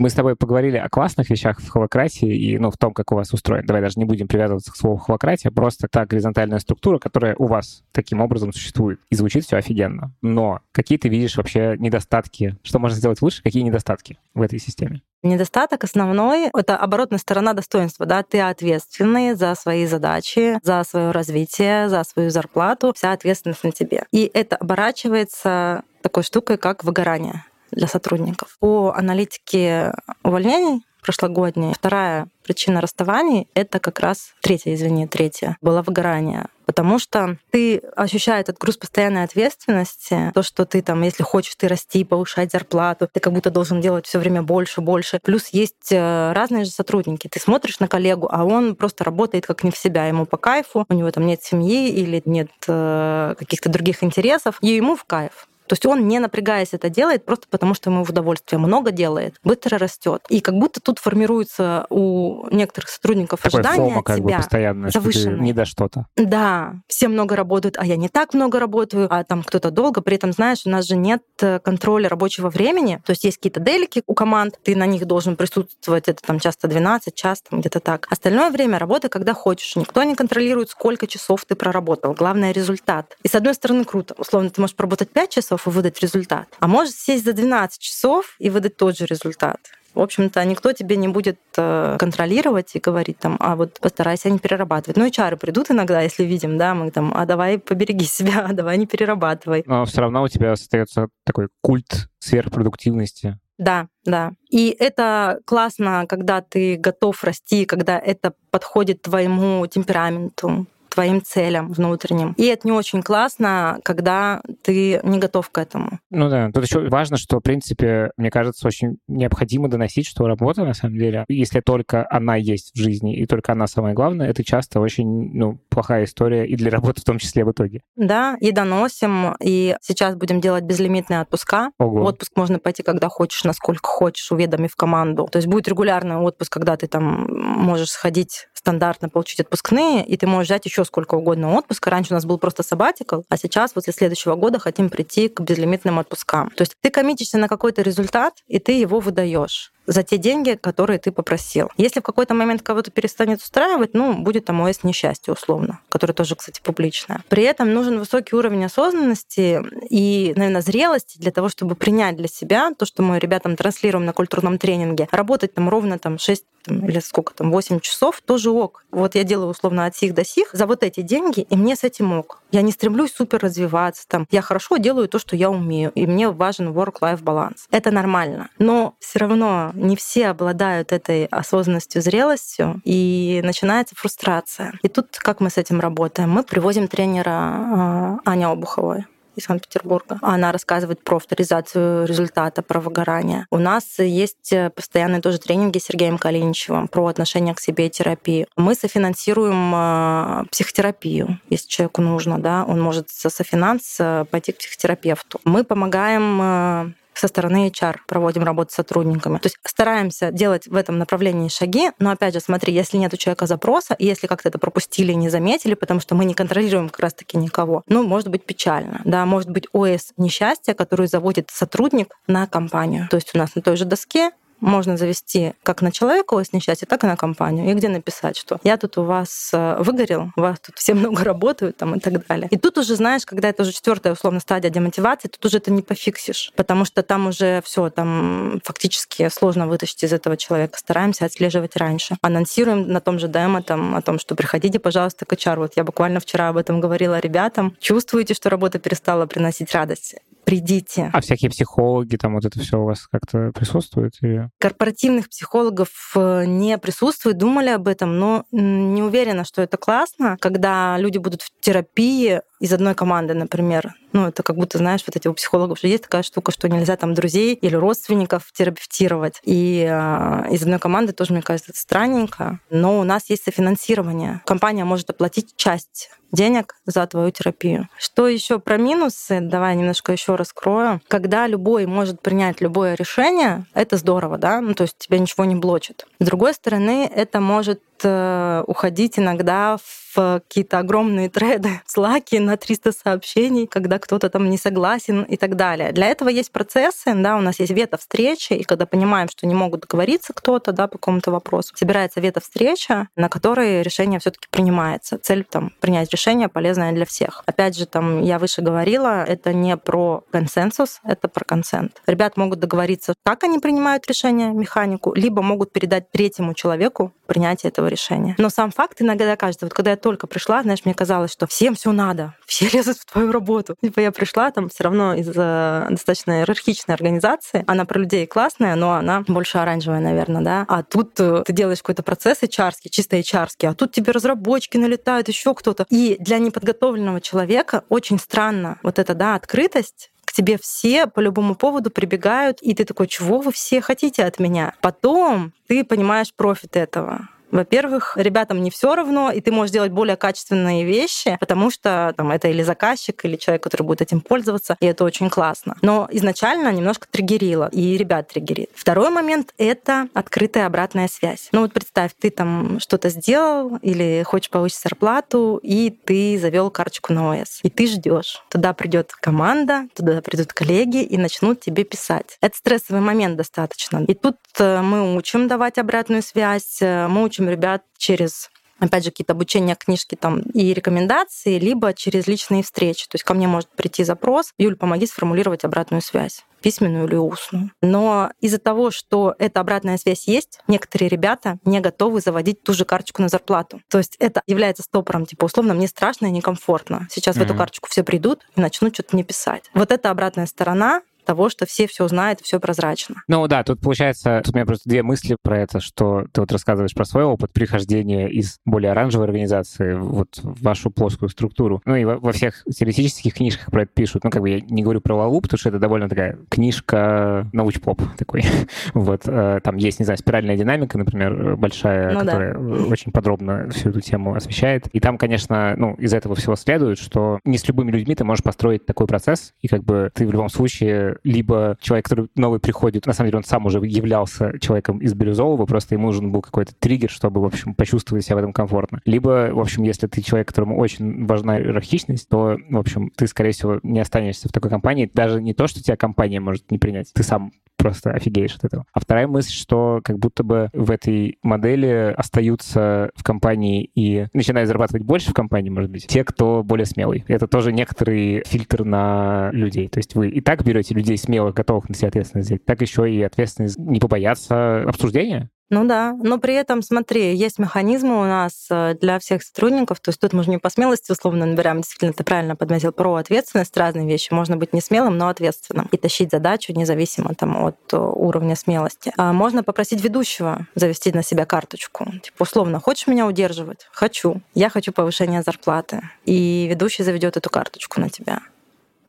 Мы с тобой поговорили о классных вещах в холократии и ну, в том, как у вас устроен. Давай даже не будем привязываться к слову холократия, просто та горизонтальная структура, которая у вас таким образом существует. И звучит все офигенно. Но какие ты видишь вообще недостатки? Что можно сделать лучше? Какие недостатки в этой системе? Недостаток основной — это оборотная сторона достоинства. Да? Ты ответственный за свои задачи, за свое развитие, за свою зарплату. Вся ответственность на тебе. И это оборачивается такой штукой, как выгорание для сотрудников. По аналитике увольнений прошлогодней, вторая причина расставаний — это как раз третья, извини, третья, было выгорание. Потому что ты ощущаешь этот груз постоянной ответственности, то, что ты там, если хочешь ты расти, повышать зарплату, ты как будто должен делать все время больше, больше. Плюс есть э, разные же сотрудники. Ты смотришь на коллегу, а он просто работает как не в себя, ему по кайфу, у него там нет семьи или нет э, каких-то других интересов, и ему в кайф. То есть он, не напрягаясь, это делает просто потому, что ему в удовольствие много делает, быстро растет. И как будто тут формируется у некоторых сотрудников Такое ожидание фома, от как себя бы постоянно, завышенное. что не до что-то. Да, все много работают, а я не так много работаю, а там кто-то долго. При этом, знаешь, у нас же нет э, контроля рабочего времени. То есть есть какие-то делики у команд, ты на них должен присутствовать, это там часто 12, час, там где-то так. Остальное время работы, когда хочешь. Никто не контролирует, сколько часов ты проработал. Главное — результат. И с одной стороны, круто. Условно, ты можешь поработать 5 часов, часов и выдать результат, а может сесть за 12 часов и выдать тот же результат. В общем-то, никто тебе не будет э, контролировать и говорить там, а вот постарайся не перерабатывать. Ну и чары придут иногда, если видим, да, мы там, а давай побереги себя, а давай не перерабатывай. Но все равно у тебя остается такой культ сверхпродуктивности. Да, да. И это классно, когда ты готов расти, когда это подходит твоему темпераменту, твоим целям внутренним. И это не очень классно, когда ты не готов к этому. Ну да, тут еще важно, что, в принципе, мне кажется, очень необходимо доносить, что работа, на самом деле, если только она есть в жизни, и только она самое главное, это часто очень ну, плохая история и для работы в том числе в итоге. Да, и доносим, и сейчас будем делать безлимитные отпуска. Ого. Отпуск можно пойти, когда хочешь, насколько хочешь, уведомив команду. То есть будет регулярный отпуск, когда ты там можешь сходить стандартно получить отпускные, и ты можешь взять еще сколько угодно отпуска. Раньше у нас был просто сабатикл, а сейчас после следующего года хотим прийти к безлимитным отпускам. То есть ты коммитишься на какой-то результат, и ты его выдаешь за те деньги, которые ты попросил. Если в какой-то момент кого-то перестанет устраивать, ну, будет там ОС несчастье, условно, которое тоже, кстати, публичное. При этом нужен высокий уровень осознанности и, наверное, зрелости для того, чтобы принять для себя то, что мы ребятам транслируем на культурном тренинге. Работать там ровно там 6 там, или сколько там, 8 часов, тоже ок. Вот я делаю условно от сих до сих за вот эти деньги, и мне с этим ок. Я не стремлюсь супер развиваться. Там. Я хорошо делаю то, что я умею, и мне важен work-life баланс. Это нормально. Но все равно не все обладают этой осознанностью, зрелостью, и начинается фрустрация. И тут как мы с этим работаем? Мы привозим тренера а, Аня Обуховой из Санкт-Петербурга. Она рассказывает про авторизацию результата, про выгорание. У нас есть постоянные тоже тренинги с Сергеем Калиничевым про отношение к себе и терапию. Мы софинансируем а, психотерапию, если человеку нужно, да, он может со софинанс пойти к психотерапевту. Мы помогаем со стороны HR проводим работу с сотрудниками. То есть стараемся делать в этом направлении шаги, но опять же, смотри, если нет у человека запроса, и если как-то это пропустили не заметили, потому что мы не контролируем как раз-таки никого, ну, может быть печально. Да, может быть ОС несчастье, которое заводит сотрудник на компанию. То есть у нас на той же доске можно завести как на человека ось несчастья, так и на компанию. И где написать, что я тут у вас э, выгорел, у вас тут все много работают там, и так далее. И тут уже, знаешь, когда это уже четвертая условно стадия демотивации, тут уже это не пофиксишь, потому что там уже все, там фактически сложно вытащить из этого человека. Стараемся отслеживать раньше. Анонсируем на том же демо там, о том, что приходите, пожалуйста, к HR. Вот я буквально вчера об этом говорила ребятам. Чувствуете, что работа перестала приносить радость? Придите. А всякие психологи, там вот это все у вас как-то присутствует? Или... Корпоративных психологов э, не присутствует, думали об этом, но не уверена, что это классно, когда люди будут в терапии из одной команды, например. Ну, это как будто, знаешь, вот эти у психологов что есть такая штука, что нельзя там друзей или родственников терапевтировать. И э, из одной команды тоже, мне кажется, это странненько. Но у нас есть софинансирование. Компания может оплатить часть денег за твою терапию. Что еще про минусы? Давай немножко еще раскрою. Когда любой может принять любое решение, это здорово, да? Ну, то есть тебя ничего не блочит. С другой стороны, это может э, уходить иногда в какие-то огромные треды Slack на 300 сообщений, когда кто-то там не согласен и так далее. Для этого есть процессы, да, у нас есть вето-встречи, и когда понимаем, что не могут договориться кто-то, да, по какому-то вопросу, собирается вето-встреча, на которой решение все таки принимается. Цель там принять решение полезное для всех. Опять же, там я выше говорила, это не про консенсус, это про консент. Ребят могут договориться, как они принимают решение, механику, либо могут передать третьему человеку принятие этого решения. Но сам факт иногда кажется, вот когда я только пришла, знаешь, мне казалось, что всем все надо, все лезут в твою работу. Типа я пришла там все равно из э, достаточно иерархичной организации, она про людей классная, но она больше оранжевая, наверное, да. А тут э, ты делаешь какой-то процесс HR, чисто HR, а тут тебе разработчики налетают, еще кто-то. И для неподготовленного человека очень странно вот эта, да, открытость, к тебе все по любому поводу прибегают, и ты такой, чего вы все хотите от меня? Потом ты понимаешь профит этого. Во-первых, ребятам не все равно, и ты можешь делать более качественные вещи, потому что там, это или заказчик, или человек, который будет этим пользоваться, и это очень классно. Но изначально немножко триггерило, и ребят триггерит. Второй момент — это открытая обратная связь. Ну вот представь, ты там что-то сделал или хочешь повысить зарплату, и ты завел карточку на ОС, и ты ждешь. Туда придет команда, туда придут коллеги и начнут тебе писать. Это стрессовый момент достаточно. И тут э, мы учим давать обратную связь, э, мы учим учим ребят через опять же, какие-то обучения, книжки там и рекомендации, либо через личные встречи. То есть ко мне может прийти запрос, Юль, помоги сформулировать обратную связь письменную или устную. Но из-за того, что эта обратная связь есть, некоторые ребята не готовы заводить ту же карточку на зарплату. То есть это является стопором, типа, условно, мне страшно и некомфортно. Сейчас mm-hmm. в эту карточку все придут и начнут что-то мне писать. Вот эта обратная сторона, того, что все все знают, все прозрачно. Ну да, тут получается, тут у меня просто две мысли про это, что ты вот рассказываешь про свой опыт прихождения из более оранжевой организации вот в вашу плоскую структуру. Ну и во, во всех теоретических книжках про это пишут. Ну как бы я не говорю про Лалу, потому что это довольно такая книжка научпоп такой. вот э, там есть, не знаю, спиральная динамика, например, большая, ну, которая да. очень подробно всю эту тему освещает. И там, конечно, ну из этого всего следует, что не с любыми людьми ты можешь построить такой процесс, и как бы ты в любом случае либо человек, который новый приходит, на самом деле он сам уже являлся человеком из бирюзового, просто ему нужен был какой-то триггер, чтобы, в общем, почувствовать себя в этом комфортно. Либо, в общем, если ты человек, которому очень важна иерархичность, то, в общем, ты, скорее всего, не останешься в такой компании. Даже не то, что тебя компания может не принять, ты сам просто офигеешь от этого. А вторая мысль, что как будто бы в этой модели остаются в компании и начинают зарабатывать больше в компании, может быть, те, кто более смелый. Это тоже некоторый фильтр на людей. То есть вы и так берете людей смелых, готовых на себя ответственность взять, так еще и ответственность не побояться обсуждения. Ну да, но при этом, смотри, есть механизмы у нас э, для всех сотрудников, то есть тут мы же не по смелости условно набираем, действительно, ты правильно подметил, про ответственность, разные вещи. Можно быть не смелым, но ответственным и тащить задачу независимо там, от э, уровня смелости. А можно попросить ведущего завести на себя карточку. Типа, условно, хочешь меня удерживать? Хочу. Я хочу повышения зарплаты. И ведущий заведет эту карточку на тебя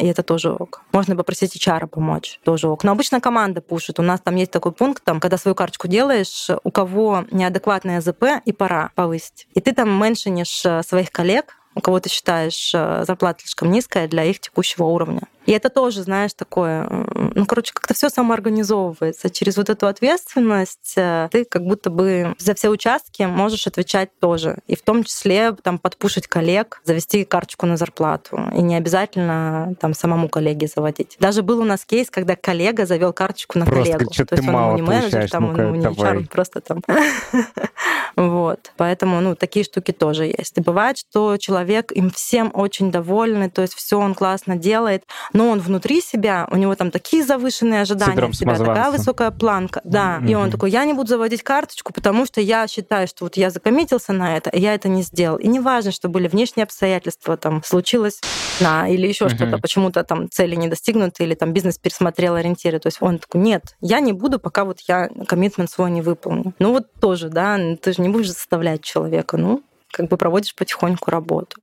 и это тоже ок. Можно попросить HR помочь, тоже ок. Но обычно команда пушит. У нас там есть такой пункт, там, когда свою карточку делаешь, у кого неадекватное ЗП, и пора повысить. И ты там меншинишь э, своих коллег, у кого ты считаешь э, зарплата слишком низкая для их текущего уровня. И это тоже, знаешь, такое, ну, короче, как-то все самоорганизовывается. Через вот эту ответственность э, ты как будто бы за все участки можешь отвечать тоже. И в том числе там подпушить коллег, завести карточку на зарплату. И не обязательно там самому коллеге заводить. Даже был у нас кейс, когда коллега завел карточку на просто, коллегу. То есть он мало не менеджер, там ну он не HR, он просто там. вот. Поэтому, ну, такие штуки тоже есть. И бывает, что человек им всем очень довольный, то есть все он классно делает, но он внутри себя, у него там такие завышенные ожидания себя, такая высокая планка. Да, mm-hmm. и он такой, я не буду заводить карточку, потому что я считаю, что вот я закоммитился на это, и я это не сделал. И не важно, что были внешние обстоятельства, там случилось, да, или еще mm-hmm. что-то, почему-то там цели не достигнуты, или там бизнес пересмотрел ориентиры. То есть он такой, нет, я не буду, пока вот я коммитмент свой не выполню. Ну вот тоже, да, ты же не будешь заставлять человека, ну, как бы проводишь потихоньку работу.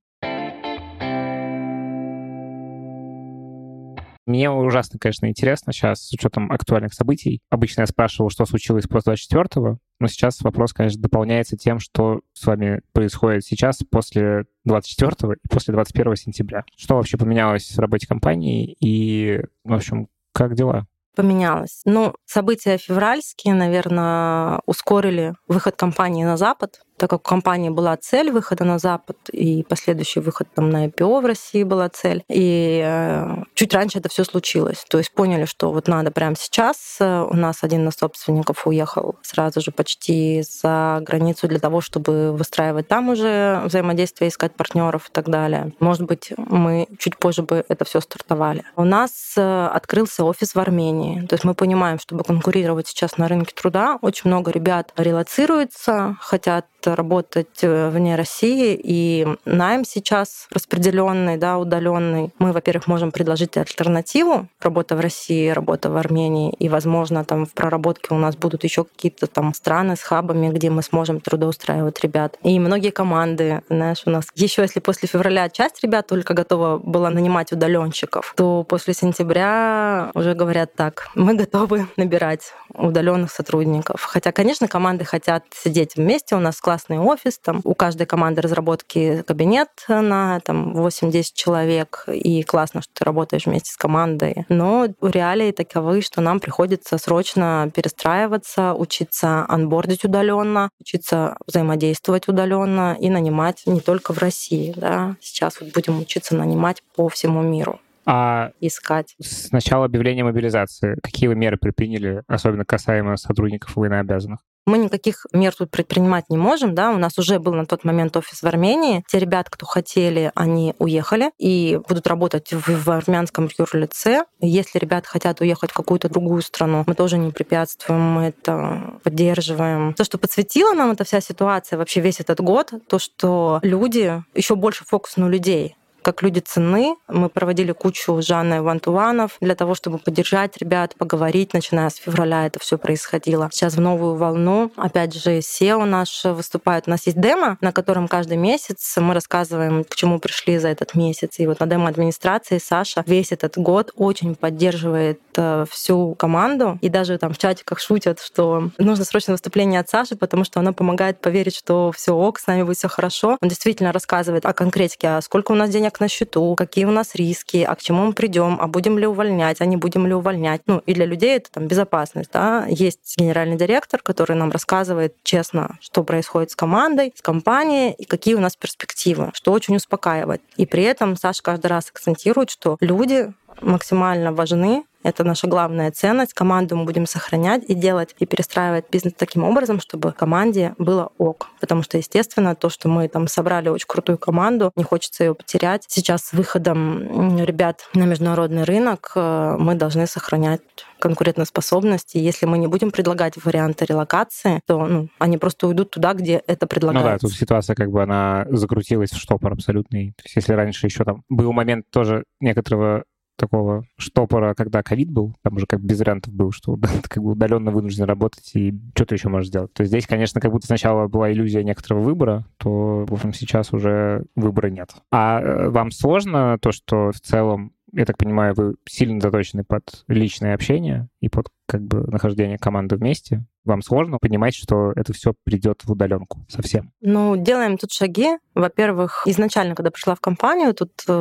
Мне ужасно, конечно, интересно сейчас с учетом актуальных событий. Обычно я спрашивал, что случилось после 24-го, но сейчас вопрос, конечно, дополняется тем, что с вами происходит сейчас после 24 и после 21 сентября. Что вообще поменялось в работе компании и, в общем, как дела? поменялось. Ну, события февральские, наверное, ускорили выход компании на Запад так как у компании была цель выхода на Запад, и последующий выход там, на IPO в России была цель. И э, чуть раньше это все случилось. То есть поняли, что вот надо прямо сейчас. У нас один из собственников уехал сразу же почти за границу для того, чтобы выстраивать там уже взаимодействие, искать партнеров и так далее. Может быть, мы чуть позже бы это все стартовали. У нас э, открылся офис в Армении. То есть мы понимаем, чтобы конкурировать сейчас на рынке труда, очень много ребят релацируются, хотят работать э, вне России, и найм сейчас распределенный, да, удаленный. Мы, во-первых, можем предложить альтернативу работа в России, работа в Армении, и, возможно, там в проработке у нас будут еще какие-то там страны с хабами, где мы сможем трудоустраивать ребят. И многие команды, знаешь, у нас еще если после февраля часть ребят только готова была нанимать удаленщиков, то после сентября уже говорят так, мы готовы набирать удаленных сотрудников. Хотя, конечно, команды хотят сидеть вместе, у нас классный офис, там у каждой команды разработки кабинет на там 8-10 человек, и классно, что ты работаешь вместе с командой. Но реалии таковы, что нам приходится срочно перестраиваться, учиться анбордить удаленно, учиться взаимодействовать удаленно и нанимать не только в России. Да? Сейчас вот будем учиться нанимать по всему миру а искать. С начала объявления мобилизации какие вы меры предприняли, особенно касаемо сотрудников военнообязанных? Мы никаких мер тут предпринимать не можем, да, у нас уже был на тот момент офис в Армении. Те ребята, кто хотели, они уехали и будут работать в, в армянском юрлице. Если ребята хотят уехать в какую-то другую страну, мы тоже не препятствуем, мы это поддерживаем. То, что подсветила нам эта вся ситуация вообще весь этот год, то, что люди, еще больше фокус на людей как люди ценны. Мы проводили кучу Жанны вантуванов для того, чтобы поддержать ребят, поговорить. Начиная с февраля это все происходило. Сейчас в новую волну. Опять же, SEO наш выступает. У нас есть демо, на котором каждый месяц мы рассказываем, к чему пришли за этот месяц. И вот на демо-администрации Саша весь этот год очень поддерживает э, всю команду. И даже там в чатиках шутят, что нужно срочное выступление от Саши, потому что она помогает поверить, что все ок, с нами будет все хорошо. Он действительно рассказывает о конкретике, а сколько у нас денег на счету, какие у нас риски, а к чему мы придем, а будем ли увольнять, а не будем ли увольнять. Ну, и для людей это там безопасность. Да? Есть генеральный директор, который нам рассказывает честно, что происходит с командой, с компанией и какие у нас перспективы, что очень успокаивает. И при этом Саша каждый раз акцентирует, что люди максимально важны это наша главная ценность. Команду мы будем сохранять и делать, и перестраивать бизнес таким образом, чтобы команде было ок. Потому что, естественно, то, что мы там собрали очень крутую команду, не хочется ее потерять. Сейчас с выходом ребят на международный рынок э, мы должны сохранять конкурентоспособность. И если мы не будем предлагать варианты релокации, то ну, они просто уйдут туда, где это предлагается. Ну да, тут ситуация как бы она закрутилась в штопор абсолютный. То есть если раньше еще там был момент тоже некоторого такого штопора, когда ковид был, там уже как без вариантов был, что ты как бы удаленно вынужден работать, и что ты еще можешь сделать. То есть здесь, конечно, как будто сначала была иллюзия некоторого выбора, то, в общем, сейчас уже выбора нет. А э, вам сложно то, что в целом я так понимаю, вы сильно заточены под личное общение и под как бы нахождение команды вместе. Вам сложно понимать, что это все придет в удаленку совсем? Ну, делаем тут шаги. Во-первых, изначально, когда пришла в компанию, тут э,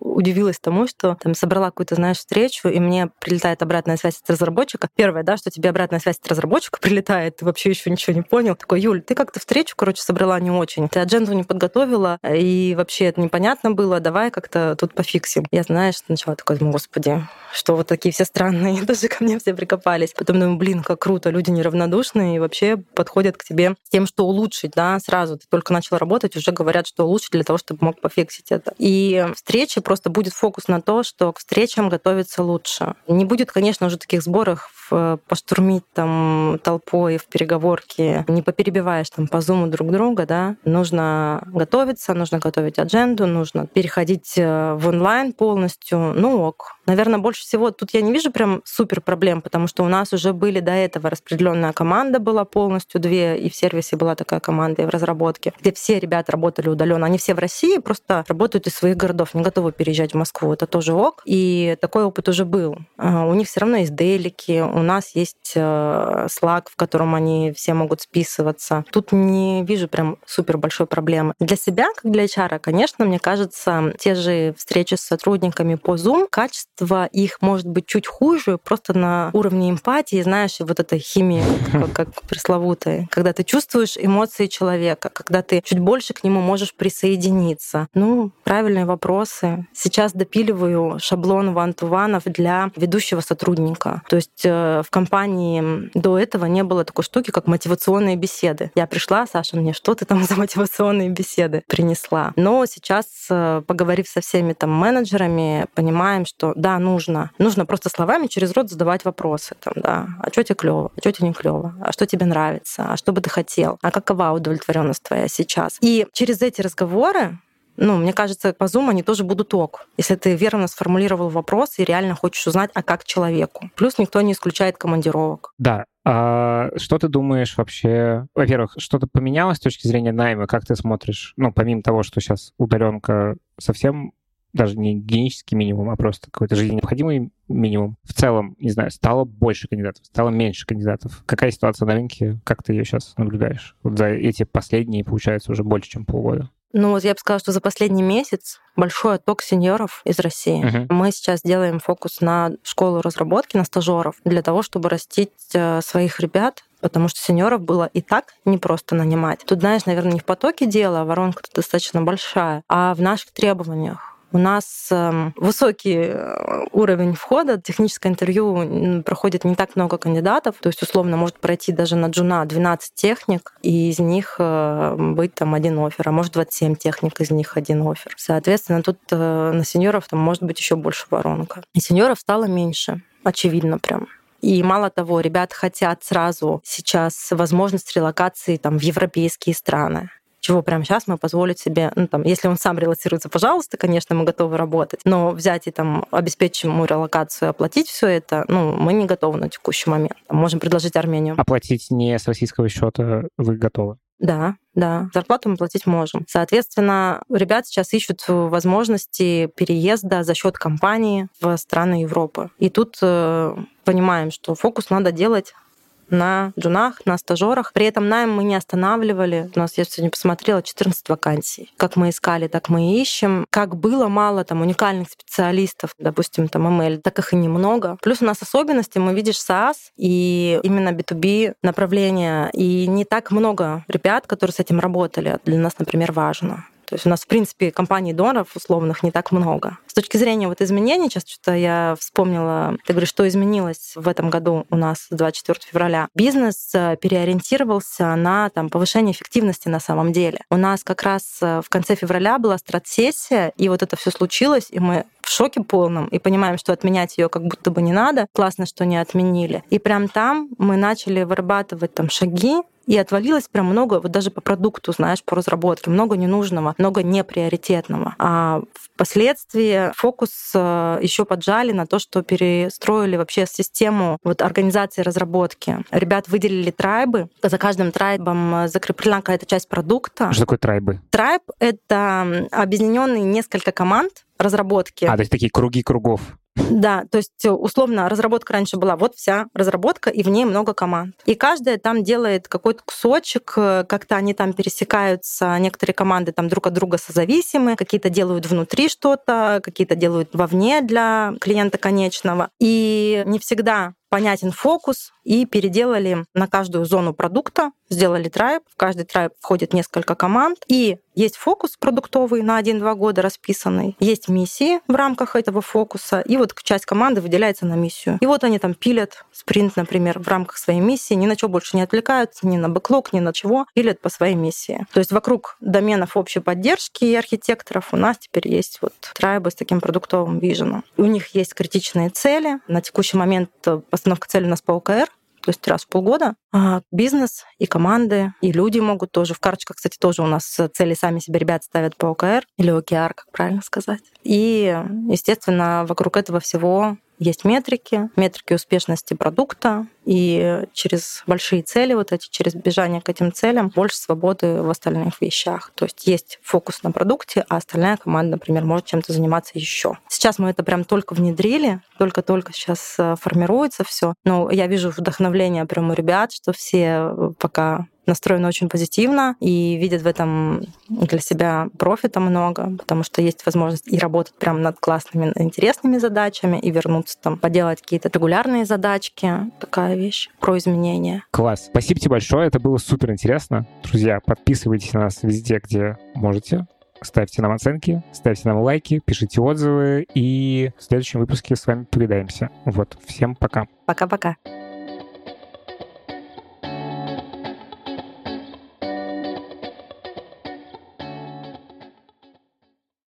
удивилась тому, что там собрала какую-то, знаешь, встречу, и мне прилетает обратная связь от разработчика. Первое, да, что тебе обратная связь от разработчика прилетает, ты вообще еще ничего не понял. Такой, Юль, ты как-то встречу, короче, собрала не очень. Ты адженду не подготовила, и вообще это непонятно было, давай как-то тут пофиксим. Я, знаешь, сначала такой, господи, что вот такие все странные, даже ко мне все прикопались. Потом думаю, блин, как круто, люди неравнодушные и вообще подходят к тебе с тем, что улучшить, да, сразу. Ты только начал работать, уже говорят, что улучшить для того, чтобы мог пофиксить это. И встреча просто будет фокус на то, что к встречам готовиться лучше. Не будет, конечно, уже таких сборов Э, поштурмить там толпой в переговорке, не поперебиваешь там по зуму друг друга, да, нужно готовиться, нужно готовить адженду, нужно переходить э, в онлайн полностью, ну ок. Наверное, больше всего тут я не вижу прям супер проблем, потому что у нас уже были до этого распределенная команда была полностью две, и в сервисе была такая команда, и в разработке, где все ребята работали удаленно. Они все в России, просто работают из своих городов, не готовы переезжать в Москву. Это тоже ок. И такой опыт уже был. А, у них все равно есть делики, у нас есть э, Slack, в котором они все могут списываться. Тут не вижу прям супер большой проблемы. Для себя, как для HR, конечно, мне кажется, те же встречи с сотрудниками по Zoom, качество их может быть чуть хуже, просто на уровне эмпатии, знаешь, вот этой химии, как, как пресловутая, когда ты чувствуешь эмоции человека, когда ты чуть больше к нему можешь присоединиться. Ну, правильные вопросы. Сейчас допиливаю шаблон ван-ту-ванов для ведущего сотрудника. То есть э, в компании до этого не было такой штуки, как мотивационные беседы. Я пришла, Саша мне, что ты там за мотивационные беседы принесла? Но сейчас, э, поговорив со всеми там менеджерами, понимаем, что да, нужно. Нужно просто словами через рот задавать вопросы. Там, да, а что тебе клево? А что тебе не клево? А что тебе нравится? А что бы ты хотел? А какова удовлетворенность твоя сейчас? И через эти разговоры ну, мне кажется, по Zoom они тоже будут ок, если ты верно сформулировал вопрос и реально хочешь узнать, а как человеку. Плюс никто не исключает командировок. Да, а что ты думаешь вообще? Во-первых, что-то поменялось с точки зрения найма? Как ты смотришь? Ну, помимо того, что сейчас удаленка совсем даже не гигиенический минимум, а просто какой-то жизненно необходимый минимум. В целом, не знаю, стало больше кандидатов, стало меньше кандидатов. Какая ситуация на рынке? Как ты ее сейчас наблюдаешь? Вот за эти последние, получается, уже больше, чем полгода. Ну вот я бы сказала, что за последний месяц большой отток сеньоров из России. Uh-huh. Мы сейчас делаем фокус на школу разработки, на стажеров, для того, чтобы растить э, своих ребят потому что сеньоров было и так непросто нанимать. Тут, знаешь, наверное, не в потоке дела, а воронка достаточно большая, а в наших требованиях. У нас эм, высокий э, уровень входа, техническое интервью проходит не так много кандидатов, то есть условно может пройти даже на джуна 12 техник, и из них э, быть там один офер, а может 27 техник, из них один офер. Соответственно, тут э, на сеньоров там может быть еще больше воронка. И сеньоров стало меньше, очевидно прям. И мало того, ребят хотят сразу сейчас возможность релокации там, в европейские страны чего прямо сейчас мы позволить себе, ну, там, если он сам релацируется, пожалуйста, конечно, мы готовы работать, но взять и там обеспечить ему релокацию, оплатить все это, ну, мы не готовы на текущий момент. Можем предложить Армению. Оплатить не с российского счета вы готовы? Да, да, зарплату мы платить можем. Соответственно, ребят сейчас ищут возможности переезда за счет компании в страны Европы. И тут э, понимаем, что фокус надо делать на джунах, на стажерах. При этом найм мы не останавливали. У нас, я сегодня посмотрела, 14 вакансий. Как мы искали, так мы и ищем. Как было мало там уникальных специалистов, допустим, там ML, так их и немного. Плюс у нас особенности, мы видишь SaaS и именно B2B направления. И не так много ребят, которые с этим работали. Для нас, например, важно. То есть у нас, в принципе, компаний доноров условных не так много. С точки зрения вот изменений, сейчас что-то я вспомнила, ты говоришь, что изменилось в этом году у нас 24 февраля. Бизнес э, переориентировался на там, повышение эффективности на самом деле. У нас как раз э, в конце февраля была стратсессия, и вот это все случилось, и мы в шоке полном и понимаем, что отменять ее как будто бы не надо. Классно, что не отменили. И прям там мы начали вырабатывать там шаги, и отвалилось прям много, вот даже по продукту, знаешь, по разработке, много ненужного, много неприоритетного. А впоследствии фокус э, еще поджали на то, что перестроили вообще систему вот организации разработки. Ребят выделили трайбы, за каждым трайбом закреплена какая-то часть продукта. Что такое трайбы? Трайб — это объединенные несколько команд, разработки. А, то есть такие круги кругов. Да, то есть условно разработка раньше была вот вся разработка, и в ней много команд. И каждая там делает какой-то кусочек, э, как-то они там пересекаются, некоторые команды там друг от друга созависимы, какие-то делают внутри что-то, какие-то делают вовне для клиента конечного. И не всегда понятен фокус и переделали на каждую зону продукта, сделали трайб. В каждый трайб входит несколько команд. И есть фокус продуктовый на 1-2 года расписанный, есть миссии в рамках этого фокуса, и вот часть команды выделяется на миссию. И вот они там пилят спринт, например, в рамках своей миссии, ни на что больше не отвлекаются, ни на бэклог, ни на чего, пилят по своей миссии. То есть вокруг доменов общей поддержки и архитекторов у нас теперь есть вот трайбы с таким продуктовым виженом. У них есть критичные цели. На текущий момент постановка цели у нас по ОКР, то есть раз в полгода. А бизнес и команды, и люди могут тоже. В карточках, кстати, тоже у нас цели сами себе ребят ставят по ОКР или ОКР, как правильно сказать. И, естественно, вокруг этого всего есть метрики, метрики успешности продукта, и через большие цели, вот эти, через бежание к этим целям, больше свободы в остальных вещах. То есть есть фокус на продукте, а остальная команда, например, может чем-то заниматься еще. Сейчас мы это прям только внедрили, только-только сейчас э, формируется все. Но я вижу вдохновление прям у ребят, что все э, пока настроены очень позитивно и видят в этом для себя профита много, потому что есть возможность и работать прям над классными, интересными задачами, и вернуться там, поделать какие-то регулярные задачки. Такая вещь про изменения. Класс. Спасибо тебе большое, это было супер интересно. Друзья, подписывайтесь на нас везде, где можете. Ставьте нам оценки, ставьте нам лайки, пишите отзывы, и в следующем выпуске с вами повидаемся. Вот, всем пока. Пока-пока.